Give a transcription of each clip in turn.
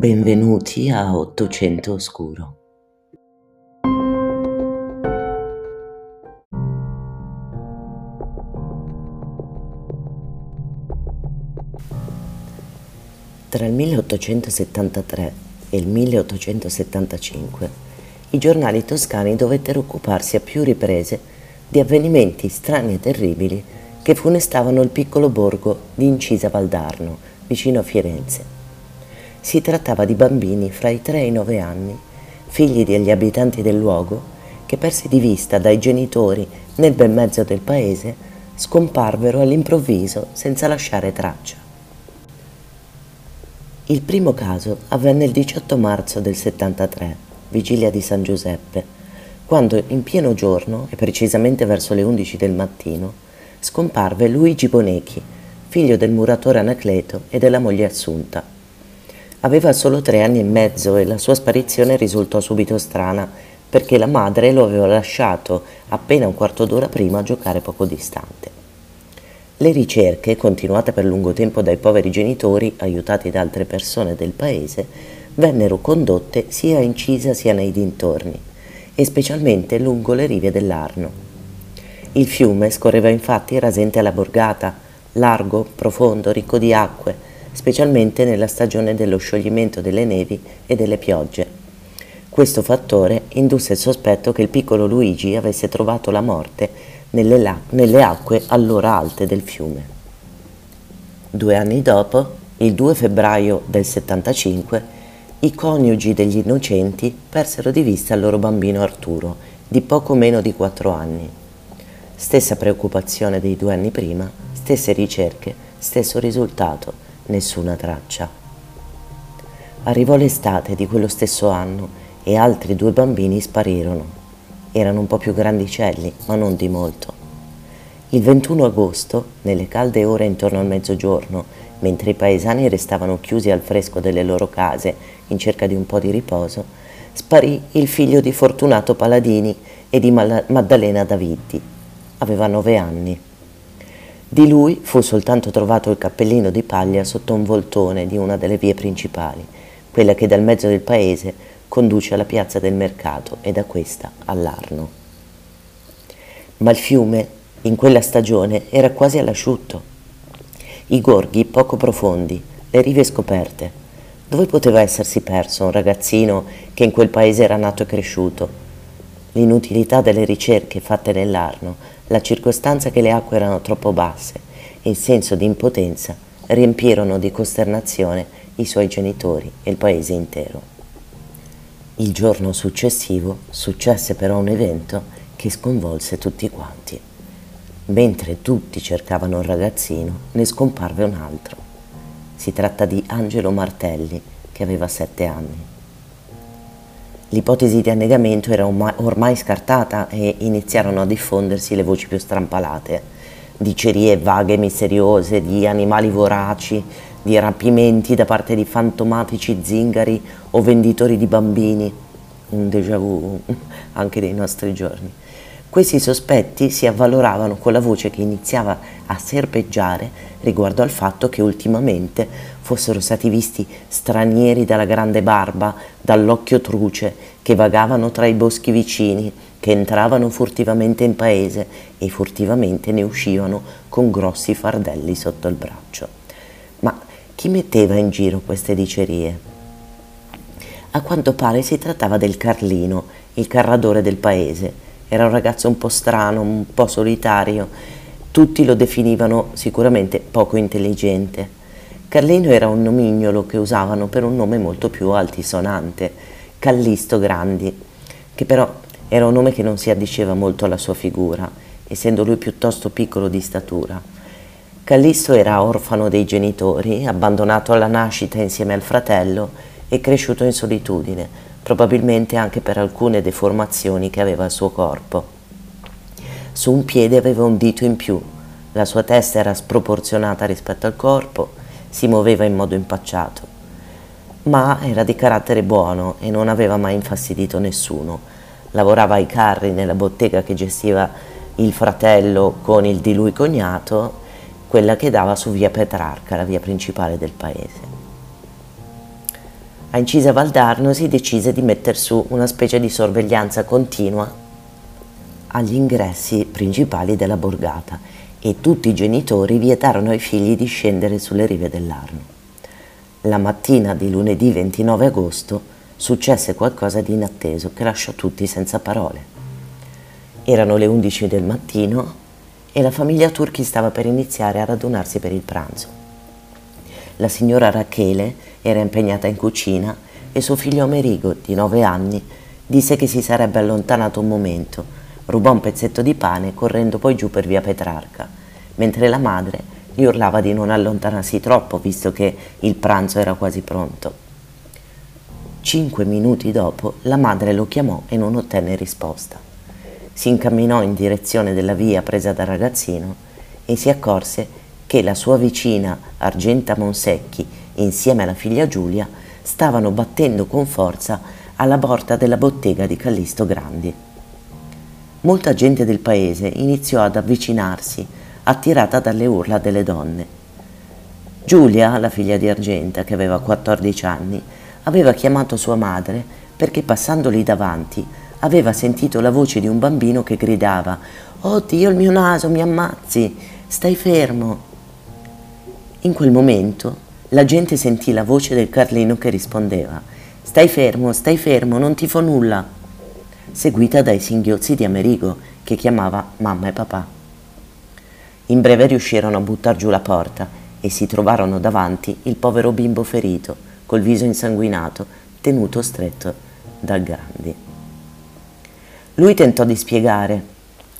Benvenuti a Ottocento Oscuro. Tra il 1873 e il 1875 i giornali toscani dovettero occuparsi a più riprese di avvenimenti strani e terribili che funestavano il piccolo borgo di Incisa Valdarno, vicino a Firenze si trattava di bambini fra i 3 e i 9 anni, figli degli abitanti del luogo, che persi di vista dai genitori nel bel mezzo del paese, scomparvero all'improvviso senza lasciare traccia. Il primo caso avvenne il 18 marzo del 73, vigilia di San Giuseppe, quando in pieno giorno, e precisamente verso le 11 del mattino, scomparve Luigi Bonechi, figlio del muratore Anacleto e della moglie Assunta. Aveva solo tre anni e mezzo e la sua sparizione risultò subito strana perché la madre lo aveva lasciato appena un quarto d'ora prima a giocare poco distante. Le ricerche, continuate per lungo tempo dai poveri genitori, aiutati da altre persone del paese, vennero condotte sia a Incisa sia nei dintorni, e specialmente lungo le rive dell'Arno. Il fiume scorreva infatti rasente alla borgata, largo, profondo, ricco di acque, specialmente nella stagione dello scioglimento delle nevi e delle piogge. Questo fattore indusse il sospetto che il piccolo Luigi avesse trovato la morte nelle, la- nelle acque allora alte del fiume. Due anni dopo, il 2 febbraio del 75, i coniugi degli innocenti persero di vista il loro bambino Arturo, di poco meno di quattro anni. Stessa preoccupazione dei due anni prima, stesse ricerche, stesso risultato nessuna traccia. Arrivò l'estate di quello stesso anno e altri due bambini sparirono. Erano un po' più grandicelli, ma non di molto. Il 21 agosto, nelle calde ore intorno al mezzogiorno, mentre i paesani restavano chiusi al fresco delle loro case in cerca di un po' di riposo, sparì il figlio di Fortunato Paladini e di Maddalena Davitti. Aveva nove anni. Di lui fu soltanto trovato il cappellino di paglia sotto un voltone di una delle vie principali, quella che dal mezzo del paese conduce alla piazza del mercato e da questa all'Arno. Ma il fiume, in quella stagione, era quasi all'asciutto. I gorghi poco profondi, le rive scoperte. Dove poteva essersi perso un ragazzino che in quel paese era nato e cresciuto? L'inutilità delle ricerche fatte nell'Arno la circostanza che le acque erano troppo basse e il senso di impotenza riempirono di costernazione i suoi genitori e il paese intero. Il giorno successivo successe però un evento che sconvolse tutti quanti. Mentre tutti cercavano il ragazzino, ne scomparve un altro. Si tratta di Angelo Martelli, che aveva sette anni. L'ipotesi di annegamento era ormai scartata e iniziarono a diffondersi le voci più strampalate, dicerie vaghe e misteriose di animali voraci, di rapimenti da parte di fantomatici zingari o venditori di bambini, un déjà vu anche dei nostri giorni. Questi sospetti si avvaloravano con la voce che iniziava a serpeggiare riguardo al fatto che ultimamente fossero stati visti stranieri dalla grande barba, dall'occhio truce, che vagavano tra i boschi vicini, che entravano furtivamente in paese e furtivamente ne uscivano con grossi fardelli sotto il braccio. Ma chi metteva in giro queste dicerie? A quanto pare si trattava del Carlino, il carradore del paese, era un ragazzo un po' strano, un po' solitario. Tutti lo definivano sicuramente poco intelligente. Carlino era un nomignolo che usavano per un nome molto più altisonante, Callisto Grandi, che però era un nome che non si addiceva molto alla sua figura, essendo lui piuttosto piccolo di statura. Callisto era orfano dei genitori, abbandonato alla nascita insieme al fratello e cresciuto in solitudine, probabilmente anche per alcune deformazioni che aveva il suo corpo. Su un piede aveva un dito in più, la sua testa era sproporzionata rispetto al corpo, si muoveva in modo impacciato, ma era di carattere buono e non aveva mai infastidito nessuno. Lavorava ai carri nella bottega che gestiva il fratello con il di lui cognato, quella che dava su via Petrarca, la via principale del paese. A Incisa Valdarno si decise di mettere su una specie di sorveglianza continua agli ingressi principali della borgata e tutti i genitori vietarono ai figli di scendere sulle rive dell'Arno. La mattina di lunedì 29 agosto successe qualcosa di inatteso che lasciò tutti senza parole. Erano le 11 del mattino e la famiglia Turchi stava per iniziare a radunarsi per il pranzo. La signora Rachele era impegnata in cucina e suo figlio Amerigo, di nove anni, disse che si sarebbe allontanato un momento, rubò un pezzetto di pane correndo poi giù per via Petrarca, mentre la madre gli urlava di non allontanarsi troppo visto che il pranzo era quasi pronto. Cinque minuti dopo la madre lo chiamò e non ottenne risposta. Si incamminò in direzione della via presa dal ragazzino e si accorse che la sua vicina Argenta Monsecchi, insieme alla figlia Giulia, stavano battendo con forza alla porta della bottega di Callisto Grandi. Molta gente del paese iniziò ad avvicinarsi, attirata dalle urla delle donne. Giulia, la figlia di Argenta, che aveva 14 anni, aveva chiamato sua madre perché passando lì davanti aveva sentito la voce di un bambino che gridava «Oh Dio, il mio naso, mi ammazzi! Stai fermo!» In quel momento la gente sentì la voce del Carlino che rispondeva Stai fermo, stai fermo, non ti fa nulla, seguita dai singhiozzi di Amerigo che chiamava mamma e papà. In breve riuscirono a buttar giù la porta e si trovarono davanti il povero bimbo ferito, col viso insanguinato, tenuto stretto dal Grandi. Lui tentò di spiegare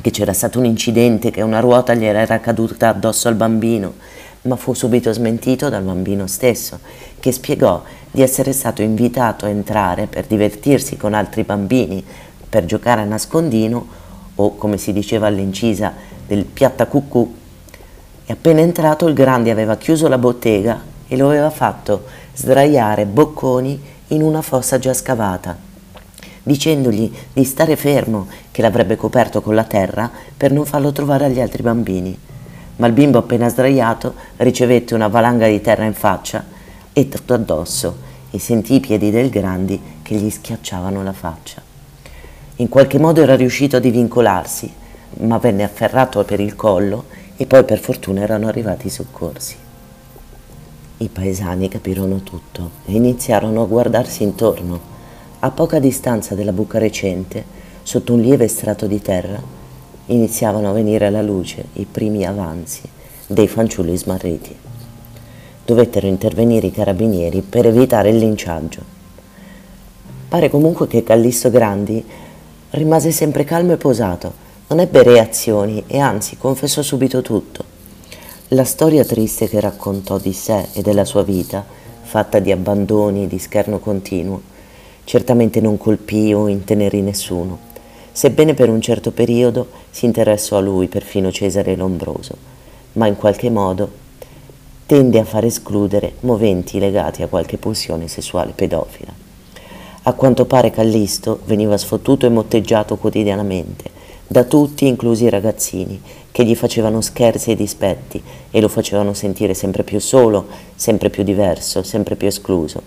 che c'era stato un incidente, che una ruota gli era caduta addosso al bambino ma fu subito smentito dal bambino stesso, che spiegò di essere stato invitato a entrare per divertirsi con altri bambini, per giocare a nascondino o, come si diceva all'incisa, del piatta cucù. E appena entrato il grande aveva chiuso la bottega e lo aveva fatto sdraiare bocconi in una fossa già scavata, dicendogli di stare fermo, che l'avrebbe coperto con la terra per non farlo trovare agli altri bambini ma il bimbo appena sdraiato ricevette una valanga di terra in faccia e tutto addosso e sentì i piedi del Grandi che gli schiacciavano la faccia. In qualche modo era riuscito a divincolarsi, ma venne afferrato per il collo e poi per fortuna erano arrivati i soccorsi. I paesani capirono tutto e iniziarono a guardarsi intorno. A poca distanza della buca recente, sotto un lieve strato di terra, iniziavano a venire alla luce i primi avanzi dei fanciulli smarriti. Dovettero intervenire i carabinieri per evitare il linciaggio. Pare comunque che Callisto Grandi rimase sempre calmo e posato, non ebbe reazioni e anzi confessò subito tutto. La storia triste che raccontò di sé e della sua vita, fatta di abbandoni e di scherno continuo, certamente non colpì o intenerì nessuno sebbene per un certo periodo si interessò a lui perfino Cesare Lombroso, ma in qualche modo tende a far escludere moventi legati a qualche pulsione sessuale pedofila. A quanto pare Callisto veniva sfottuto e motteggiato quotidianamente da tutti, inclusi i ragazzini, che gli facevano scherzi e dispetti e lo facevano sentire sempre più solo, sempre più diverso, sempre più escluso.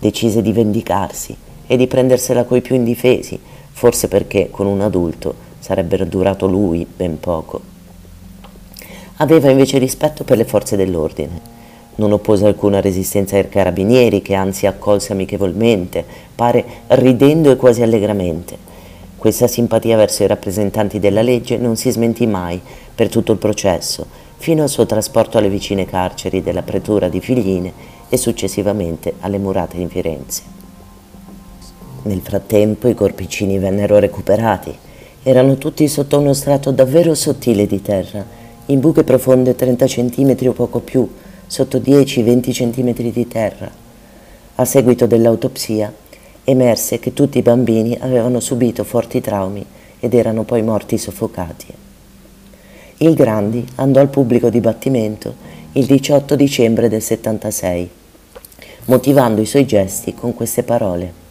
Decise di vendicarsi e di prendersela coi più indifesi, forse perché con un adulto sarebbe durato lui ben poco. Aveva invece rispetto per le forze dell'ordine. Non oppose alcuna resistenza ai carabinieri, che anzi accolse amichevolmente, pare ridendo e quasi allegramente. Questa simpatia verso i rappresentanti della legge non si smentì mai per tutto il processo, fino al suo trasporto alle vicine carceri della pretura di Figline e successivamente alle murate di Firenze. Nel frattempo i corpicini vennero recuperati. Erano tutti sotto uno strato davvero sottile di terra, in buche profonde 30 cm o poco più, sotto 10-20 cm di terra. A seguito dell'autopsia emerse che tutti i bambini avevano subito forti traumi ed erano poi morti soffocati. Il Grandi andò al pubblico dibattimento il 18 dicembre del 76, motivando i suoi gesti con queste parole.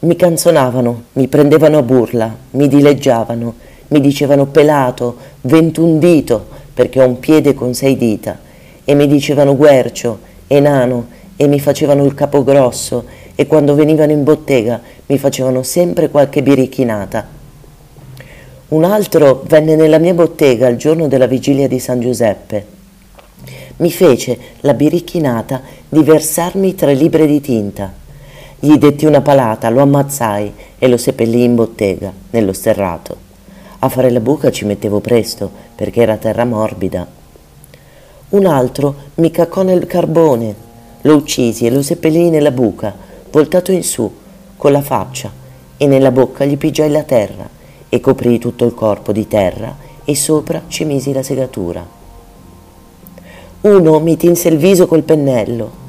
Mi canzonavano, mi prendevano a burla, mi dileggiavano, mi dicevano pelato, ventundito, perché ho un piede con sei dita, e mi dicevano guercio, enano, e mi facevano il capo grosso e quando venivano in bottega mi facevano sempre qualche birichinata. Un altro venne nella mia bottega il giorno della vigilia di San Giuseppe. Mi fece la birichinata di versarmi tre libbre di tinta. Gli detti una palata, lo ammazzai e lo seppellii in bottega, nello sterrato. A fare la buca ci mettevo presto, perché era terra morbida. Un altro mi caccò nel carbone, lo uccisi e lo seppellii nella buca, voltato in su, con la faccia, e nella bocca gli pigiai la terra, e coprii tutto il corpo di terra, e sopra ci misi la segatura. Uno mi tinse il viso col pennello,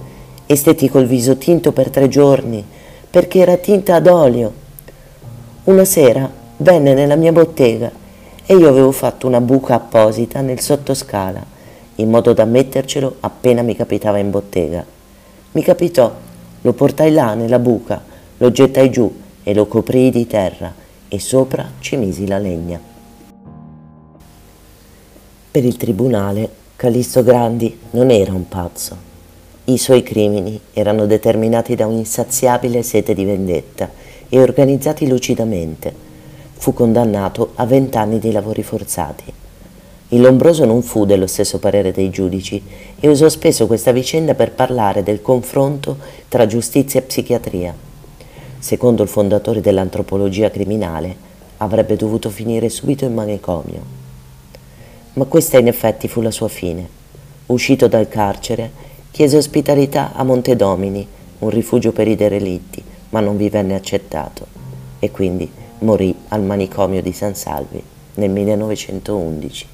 e stetti col viso tinto per tre giorni, perché era tinta ad olio. Una sera venne nella mia bottega e io avevo fatto una buca apposita nel sottoscala, in modo da mettercelo appena mi capitava in bottega. Mi capitò, lo portai là nella buca, lo gettai giù e lo coprii di terra e sopra ci misi la legna. Per il tribunale Callisto Grandi non era un pazzo i suoi crimini erano determinati da un'insaziabile sete di vendetta e organizzati lucidamente. Fu condannato a vent'anni di lavori forzati. Il Lombroso non fu dello stesso parere dei giudici e usò spesso questa vicenda per parlare del confronto tra giustizia e psichiatria. Secondo il fondatore dell'antropologia criminale, avrebbe dovuto finire subito in manicomio. Ma questa in effetti fu la sua fine. Uscito dal carcere, Chiese ospitalità a Montedomini, un rifugio per i derelitti, ma non vi venne accettato e quindi morì al manicomio di San Salvi nel 1911.